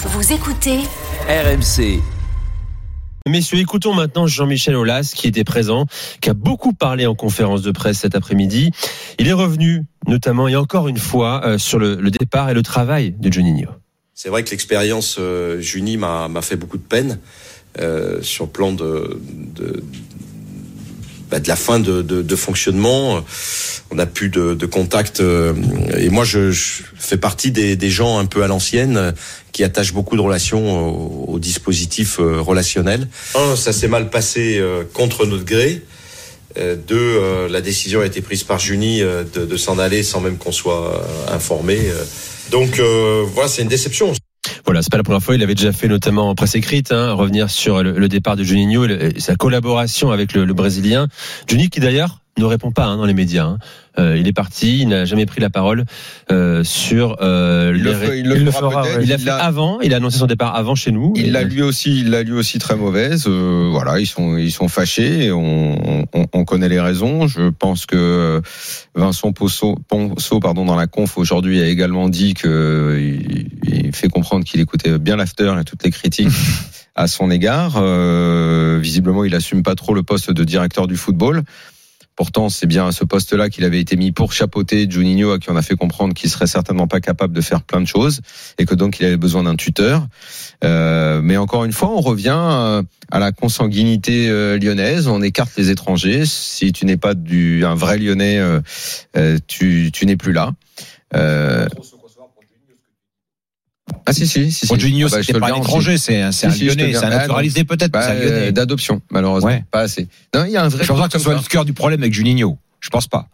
Vous écoutez RMC. Messieurs, écoutons maintenant Jean-Michel Aulas, qui était présent, qui a beaucoup parlé en conférence de presse cet après-midi. Il est revenu, notamment et encore une fois, euh, sur le, le départ et le travail de Juninho. C'est vrai que l'expérience euh, Juni m'a fait beaucoup de peine euh, sur le plan de de, bah, de la fin de, de, de fonctionnement. On n'a plus de, de contact euh, et moi je, je fais partie des, des gens un peu à l'ancienne euh, qui attachent beaucoup de relations au, au dispositif euh, relationnel. Un, ça s'est mal passé euh, contre notre gré. Euh, Deux, euh, la décision a été prise par Juni euh, de, de s'en aller sans même qu'on soit euh, informé. euh. Donc euh, voilà, c'est une déception. Voilà, c'est pas la première fois. Il avait déjà fait notamment en presse écrite, hein, revenir sur le, départ de Juninho et, et sa collaboration avec le, le Brésilien. Juninho qui d'ailleurs ne répond pas hein, dans les médias. hein. Euh, il est parti, il n'a jamais pris la parole euh, sur. euh, Il les le, fait- il le il fera peut-être. Il l'a Il fait avant. Il a annoncé son départ avant chez nous. Il l'a lui aussi, il l'a lui aussi très mauvaise. Euh, voilà, ils sont, ils sont fâchés. On, on, on connaît les raisons. Je pense que Vincent Ponceau, Ponceau pardon, dans la conf aujourd'hui a également dit que il, il fait comprendre qu'il écoutait bien l'after et toutes les critiques à son égard. Euh, visiblement, il assume pas trop le poste de directeur du football. Pourtant, c'est bien à ce poste-là qu'il avait été mis pour chapeauter Juninho, à qui on a fait comprendre qu'il serait certainement pas capable de faire plein de choses et que donc il avait besoin d'un tuteur. Euh, mais encore une fois, on revient euh, à la consanguinité euh, lyonnaise. On écarte les étrangers. Si tu n'es pas du un vrai Lyonnais, euh, euh, tu, tu n'es plus là. Euh... Ah si si si. Pour si. Juninho, Ah bah, le pas un étranger, c'est un, c'est un Si, lyonnais, c'est un naturalisé peut-être, Bah, c'est un euh, lyonnais. d'adoption, malheureusement, Ouais. pas assez. Non, il y a un vrai. Je pense pas que ce soit le cœur du problème avec Juninho. Je pense pas.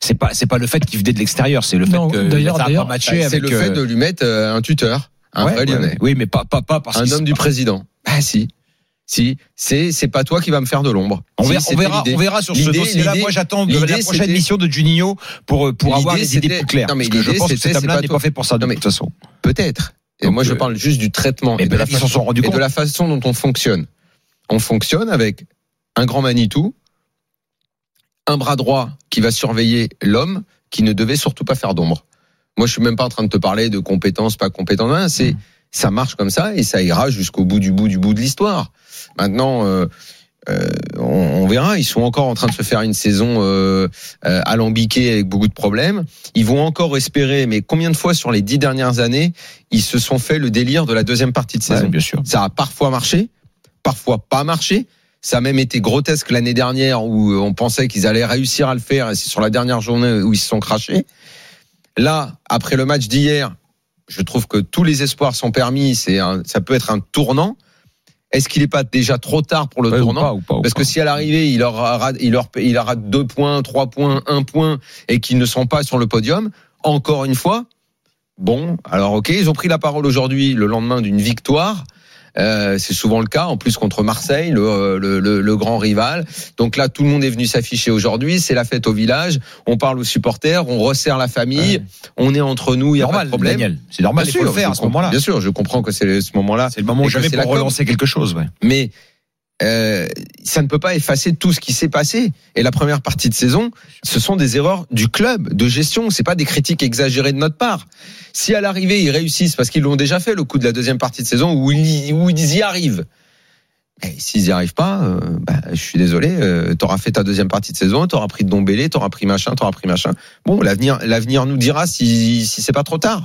C'est pas, c'est pas le fait qu'il venait de l'extérieur, c'est le fait Non, que d'ailleurs- ça. C'est avec. le fait euh, de lui mettre euh, un tuteur, un ouais, vrai ouais, Lyonnais, Oui, mais pas, pas, pas parce un homme du président. Ah si. Si, c'est c'est pas toi qui va me faire de l'ombre. On Si, verra, on verra, l'idée. on verra sur ce L'idée- dossier-là. Moi, j'attends la l'idée, prochaine mission de Juninho pour, euh, pour avoir les idées plus claires. non, mais Parce que je pense que cet c'est homme-là n'est pas fait pour ça, de Non, mais- toute façon. Peut-être. Et Donc, moi, je euh, parle juste du traitement et de la façon sont rendus et de compte. la façon dont on fonctionne. On fonctionne avec un grand Manitou, un bras droit qui va surveiller l'homme qui ne devait surtout pas faire d'ombre. Moi, je suis même pas en train de te parler de compétences, pas compétences. hein, C'est ça marche comme ça et ça ira jusqu'au bout du bout du bout de l'histoire. Maintenant. euh, euh, verra. Ils sont encore en train de se faire une saison euh, euh, alambiquée avec beaucoup de problèmes. Ils vont encore espérer. Mais combien de fois sur les dix dernières années, ils se sont fait le délire de la deuxième partie de saison? Ouais, bien sûr. Ça a parfois marché, parfois pas marché. Ça a même été grotesque l'année dernière où on pensait qu'ils allaient réussir à le faire et c'est sur la dernière journée où ils se sont crachés. Là, après le match d'hier, je trouve que tous les espoirs sont permis. C'est ça peut être un tournant. Est-ce qu'il n'est pas déjà trop tard pour le Ouais, ou tournant pas, ou pas, ou Parce que si à l'arrivée, il rate, il il rate deux points, trois points, un point, et qu'ils ne sont pas sur le podium, encore une fois, bon, alors ok, ils ont pris la parole aujourd'hui, le lendemain d'une victoire. Euh, c'est souvent le cas, en plus contre Marseille, le, le, le- le grand rival. Donc là, tout le monde est venu s'afficher aujourd'hui. C'est la fête au village. On parle aux supporters, on resserre la famille. On est entre nous, il y a pas normal, de problème. C'est normal, Bien il faut le sûr, faire je à ce comprends- moment-là. Bien sûr, je comprends que c'est ce moment-là. C'est le moment où jamais pour relancer quelque chose. Ouais. Mais euh, ça ne peut pas effacer tout ce qui s'est passé. Et la première partie de saison, ce sont des erreurs du club, de gestion. C'est pas des critiques exagérées de notre part. Si à l'arrivée ils réussissent, parce qu'ils l'ont déjà fait le coup de la deuxième partie de saison, où ils, y arrivent. Et s'ils y arrivent pas, euh, bah, je suis désolé. Euh, t'auras fait ta deuxième partie de saison, t'auras pris de Dombélé, t'auras pris machin, t'auras pris machin. Bon, l'avenir, l'avenir nous dira si, si c'est pas trop tard.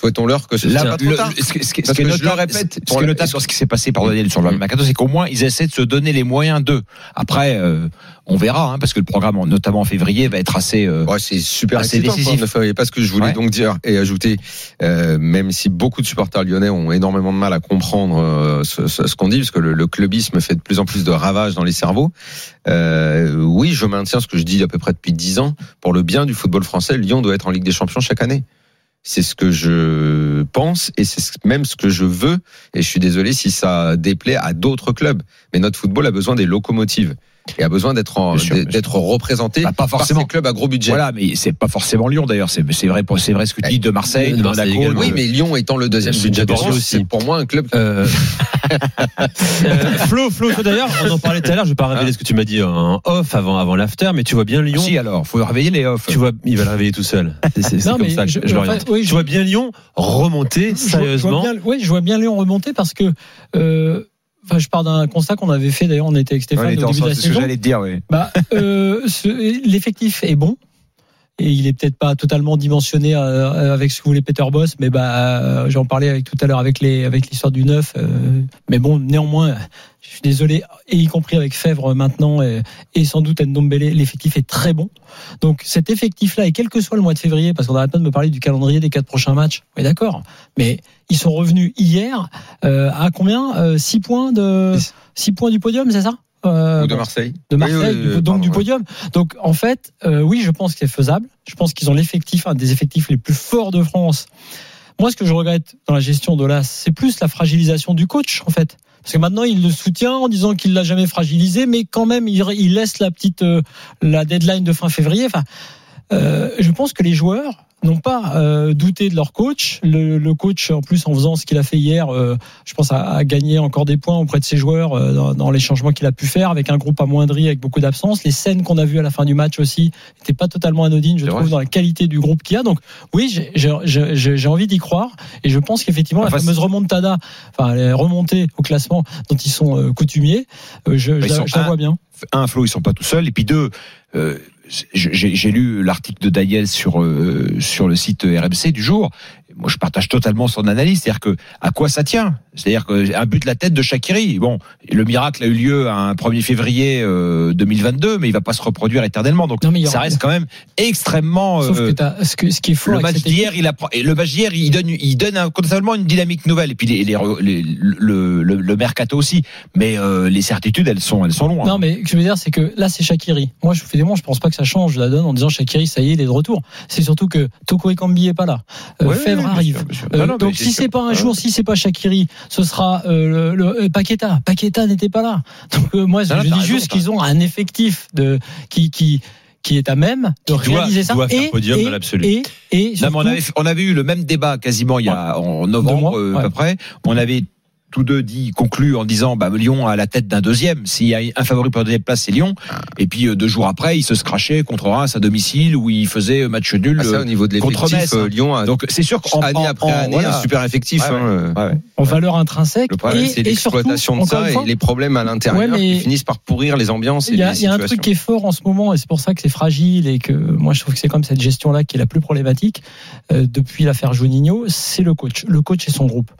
Souhaitons-leur que ce soit pas trop le- tard. ce, qui- ce Parce qui est que je le répète, ce pour notable sur ce qui s'est passé par Daniel sur le Mm. mercato, c'est qu'au moins ils essaient de se donner les moyens d'eux. Après, euh, on verra, hein, parce que le programme, notamment en février, va être assez. euh, Ouais, c'est super excitant. décisif. quoi, ne fallait pas ce que je voulais Ouais. donc dire et ajouter, euh, même si beaucoup de supporters lyonnais ont énormément de mal à comprendre euh, ce, ce- ce qu'on dit, parce que le, le clubisme fait de plus en plus de ravages dans les cerveaux. Euh, oui, je maintiens ce que je dis à peu près depuis dix ans. Pour le bien du football français, Lyon doit être en Ligue des Champions chaque année. C'est ce que je pense et c'est ce- même ce que je veux. Et je suis désolé si ça déplaît à d'autres clubs. Mais notre football a besoin des locomotives et a besoin d'être représenté Bah, pas par forcément. ces clubs à gros budget. Voilà, mais c'est pas forcément Lyon d'ailleurs. C'est c'est vrai, c'est vrai ce que tu dis de Marseille, De Monaco. également. Oui, mais Lyon étant le deuxième budget de France, c'est pour moi un club. Euh, euh, Flo, Flo, toi, d'ailleurs, on en parlait tout à l'heure. Je vais pas révéler ce que tu m'as dit en off avant, avant l'after, mais tu vois bien Lyon. Si alors, faut réveiller les off. Tu vois, il va le réveiller tout seul. C'est- comme mais ça que je, je- je oui, je- vois bien Lyon remonter Je vois- je vois sérieusement. bien- Oui, je vois bien Lyon remonter parce que. euh, Enfin, je pars d'un constat qu'on avait fait. D'ailleurs, on était avec Stéphane Ouais, au début de la c'est ce que saison. j'allais te dire, oui. Bah, euh, l'effectif est bon. Et il est peut-être pas totalement dimensionné euh, avec ce que voulait Peter Boss, mais bah euh, j'en parlais avec tout à l'heure avec les avec l'histoire du neuf. euh, mais bon, néanmoins, je suis désolé, et y compris avec Fèvre maintenant et, et sans doute Ndombele, l'effectif est très bon. Donc cet effectif-là, et quel que soit le mois de février, parce qu'on n'arrête pas de me parler du calendrier des quatre prochains matchs, oui d'accord, mais ils sont revenus hier euh, à combien 6 points de Six. six points du podium, c'est ça? Euh, Ou de Marseille. de Marseille, Oui, oui, du- oui, donc pardon, du ouais. podium. Donc en fait, euh, oui, je pense que c'est faisable. Je pense qu'ils ont l'effectif, un des effectifs les plus forts de France. Moi, ce que je regrette dans la gestion de l'AS, c'est plus la fragilisation du coach, en fait. Parce que maintenant, il le soutient en disant qu'il l'a jamais fragilisé, mais quand même, il, il laisse la petite, euh, la deadline de fin février. Enfin, euh, je pense que les joueurs n'ont pas euh, douté de leur coach. Le, le coach, en plus, en faisant ce qu'il a fait hier, euh, je pense à, à gagner encore des points auprès de ses joueurs euh, dans, dans les changements qu'il a pu faire, avec un groupe amoindri, avec beaucoup d'absence. Les scènes qu'on a vues à la fin du match aussi n'étaient pas totalement anodines, je trouve, vrai. dans la qualité du groupe qu'il y a. Donc oui, j'ai- envie d'y croire, et je pense qu'effectivement, Enfin, la fameuse remontada, enfin les remontées au classement dont ils sont coutumiers, je, je Ils la- sont je la un- vois bien. un, Flo, ils sont pas tout seuls. Et puis deux, j'ai lu l'article de Daniel sur euh, sur le site RMC du jour. Moi, je partage totalement son analyse. C'est-à-dire que à quoi ça tient? C'est-à-dire que un but de la tête de Shakiri. Bon, le miracle a eu lieu un 1er février euh, 2022, mais il va pas se reproduire éternellement. Donc, Non, ça reste quand même extrêmement. Sauf euh, que, ce, que ce qui est fort le match d'hier, il apprend, et le match d'hier, il donne, il donne un, totalement une dynamique nouvelle. Et puis les, les, les- le, le, le mercato aussi. Mais euh, les certitudes, elles sont, elles sont loin. Non, mais ce que je veux dire, c'est que là, c'est Shakiri. Moi, je, finalement, je pense pas que ça change la donne en disant Shakiri, ça y est, il est de retour. C'est surtout que Toko Ekambi est pas là. Euh, Ouais, Fèvre arrive. Euh, Non, non, mais donc si c'est pas un Ouais. jour, si c'est pas Shakiri, ce sera euh, le, le- euh, Paqueta. Paqueta n'était pas là. Donc euh, moi, Non, je dis juste qu'ils ont un effectif de qui qui qui est à même de Qui doit- réaliser ça doit faire et, podium et, dans l'absolu. et, surtout- on avait, on avait eu le même débat quasiment il y a en novembre mois, à peu près. On avait tous deux dit conclu en disant bah Lyon à la tête d'un deuxième. S'il y a un favori pour la deuxième place, c'est Lyon. Et puis euh, deux jours après, il se scratchait contre Reims à domicile où il faisait match nul. Ah, ça, euh, au niveau de contre Metz, hein. euh, Lyon a Donc c'est sûr qu'en année après en- année voilà. un super effectif. Ouais, ouais. hein, euh. Ouais, ouais. en valeur intrinsèque Le problème, et, c'est l'exploitation de ça et les problèmes à l'intérieur qui finissent par pourrir les ambiances. et Il y a, y a un truc qui est fort en ce moment, et c'est pour ça que c'est fragile, et que moi je trouve que c'est comme cette gestion-là qui est la plus problématique euh, depuis l'affaire Juninho, c'est le coach, le coach et son groupe.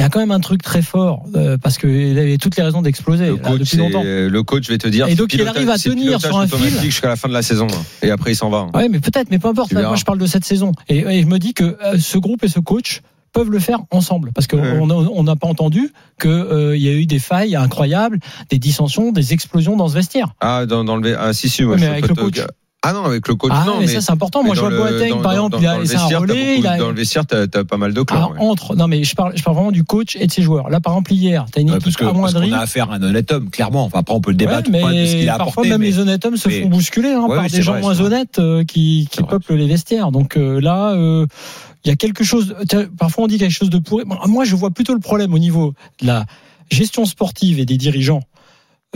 Il y a quand même un truc très fort euh, parce qu'il avait toutes les raisons d'exploser Le là, depuis longtemps. le coach, je vais te dire. Et donc, il arrive à tenir sur un fil. jusqu'à la fin de la saison. hein. Et après, il s'en va. Ouais, mais peut-être, mais peu importe. Là, moi, je parle de cette saison, et, et je me dis que euh, ce groupe et ce coach peuvent le faire ensemble parce qu'on Ouais. on n'a pas entendu qu'il y a eu des failles incroyables, des dissensions, des explosions dans ce vestiaire. Ah, dans, dans le. Ah, si, si, moi, Ouais, mais avec le coach. Ah non, avec le coach, ah, non. mais, ça c'est important. Moi, mais je vois Boateng, dans- par dans- exemple, dans- il a laissé un relais, beaucoup- il a Dans le vestiaire, t'as t'as pas mal de Ah, clans. ouais. entre. Non, mais je parle, je parle vraiment du coach et de ses joueurs. Là, par exemple, hier, t'as une Ouais, équipe parce que parce amoindrie. qu'on a affaire à un honnête homme, clairement. Enfin, après, on peut le Ouais, débattre de ce mais qu'il a parfois apporté. même mais- les honnêtes hommes se mais- font bousculer hein, Ouais, par oui, des gens vrai, moins honnêtes euh, qui, qui peuplent les vestiaires. Donc euh, là, euh, il y a quelque chose. Parfois, on dit quelque chose de pourri. Moi, Moi, je vois plutôt le problème au niveau de la gestion sportive et des dirigeants.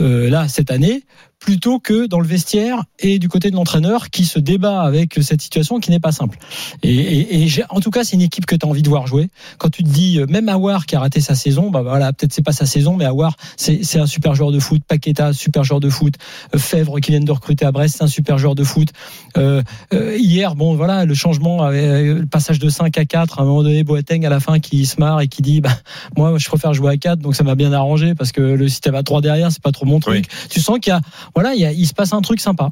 euh, là cette année plutôt que dans le vestiaire et du côté de l'entraîneur qui se débat avec cette situation qui n'est pas simple. Et, et, et j'ai- en tout cas, c'est une équipe que tu as envie de voir jouer. Quand tu te dis, euh, même Awar qui a raté sa saison, bah voilà, peut-être c'est pas sa saison, mais Awar, c'est un super joueur de foot. Paqueta, super joueur de foot. Euh, Fèvre qui viennent de recruter à Brest, c'est un super joueur de foot. Euh, euh, hier, bon voilà, le changement, le passage de 5 à 4, à un moment donné, Boateng à la fin qui se marre et qui dit, bah moi je préfère jouer à 4, donc ça m'a bien arrangé parce que le système à 3 derrière, c'est pas trop mon truc. Tu sens qu'il y a, voilà, il, se passe un truc sympa.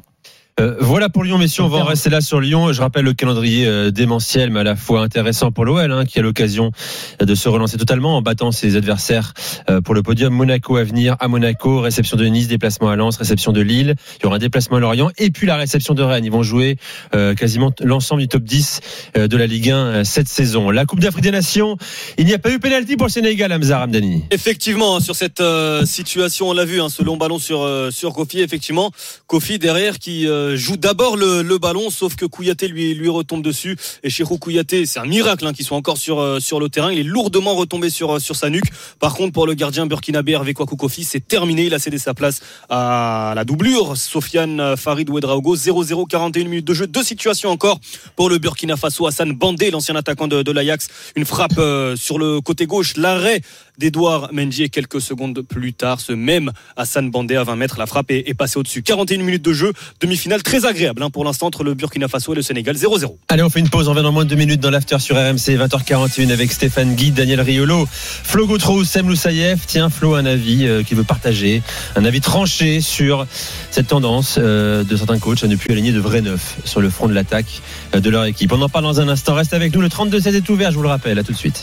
Euh, voilà pour Lyon, messieurs. On va en rester là sur Lyon. Je rappelle le calendrier euh, démentiel, mais à la fois intéressant pour l'OL, hein, qui a l'occasion de se relancer totalement en battant ses adversaires euh, pour le podium. Monaco à venir à Monaco, réception de Nice, déplacement à Lens, réception de Lille. Il y aura un déplacement à Lorient et puis la réception de Rennes. Ils vont jouer euh, quasiment l'ensemble du top 10 euh, de la Ligue 1 euh, cette saison. La Coupe d'Afrique des Nations, il n'y a pas eu pénalty pour le Sénégal, Hamza Ramdani. Effectivement, hein, sur cette euh, situation, on l'a vu, hein, ce long ballon sur euh, sur Kofi. Effectivement, Kofi derrière qui euh, joue d'abord le, ballon, sauf que Kouyaté lui retombe dessus. Et Cheikhou Kouyaté, c'est un miracle hein, qu'il soit encore sur euh, sur le terrain. Il est lourdement retombé sur euh, sur sa nuque. Par contre, pour le gardien burkinabé Hervé Kwaku Kofi, c'est terminé. Il a cédé sa place à la doublure. Sofiane Farid Ouedraogo, 0-0, 41 minutes de jeu. Deux situations encore pour le Burkina Faso. Hassan Bandé, l'ancien attaquant de, l'Ajax, une frappe sur le côté gauche. L'arrêt d'Edouard Mendy et quelques secondes plus tard, ce même Hassan Bandé à 20 mètres, la frappe est, est passée au-dessus. 41 minutes de jeu, demi-finale très agréable hein, pour l'instant entre le Burkina Faso et le Sénégal, 0-0. Allez, on fait une pause. On vient dans moins de deux minutes dans l'after sur RMC 20h41 avec Stéphane Guy, Daniel Riolo, Flo Gautreau, Sem Loussaïef. Tiens, Flo, un avis euh, qu'il veut partager, un avis tranché sur cette tendance euh, de certains coachs à ne plus aligner de vrais neufs sur le front de l'attaque euh, de leur équipe. On en parle dans un instant. Reste avec nous. Le 32-16 est ouvert, je vous le rappelle. À tout de suite.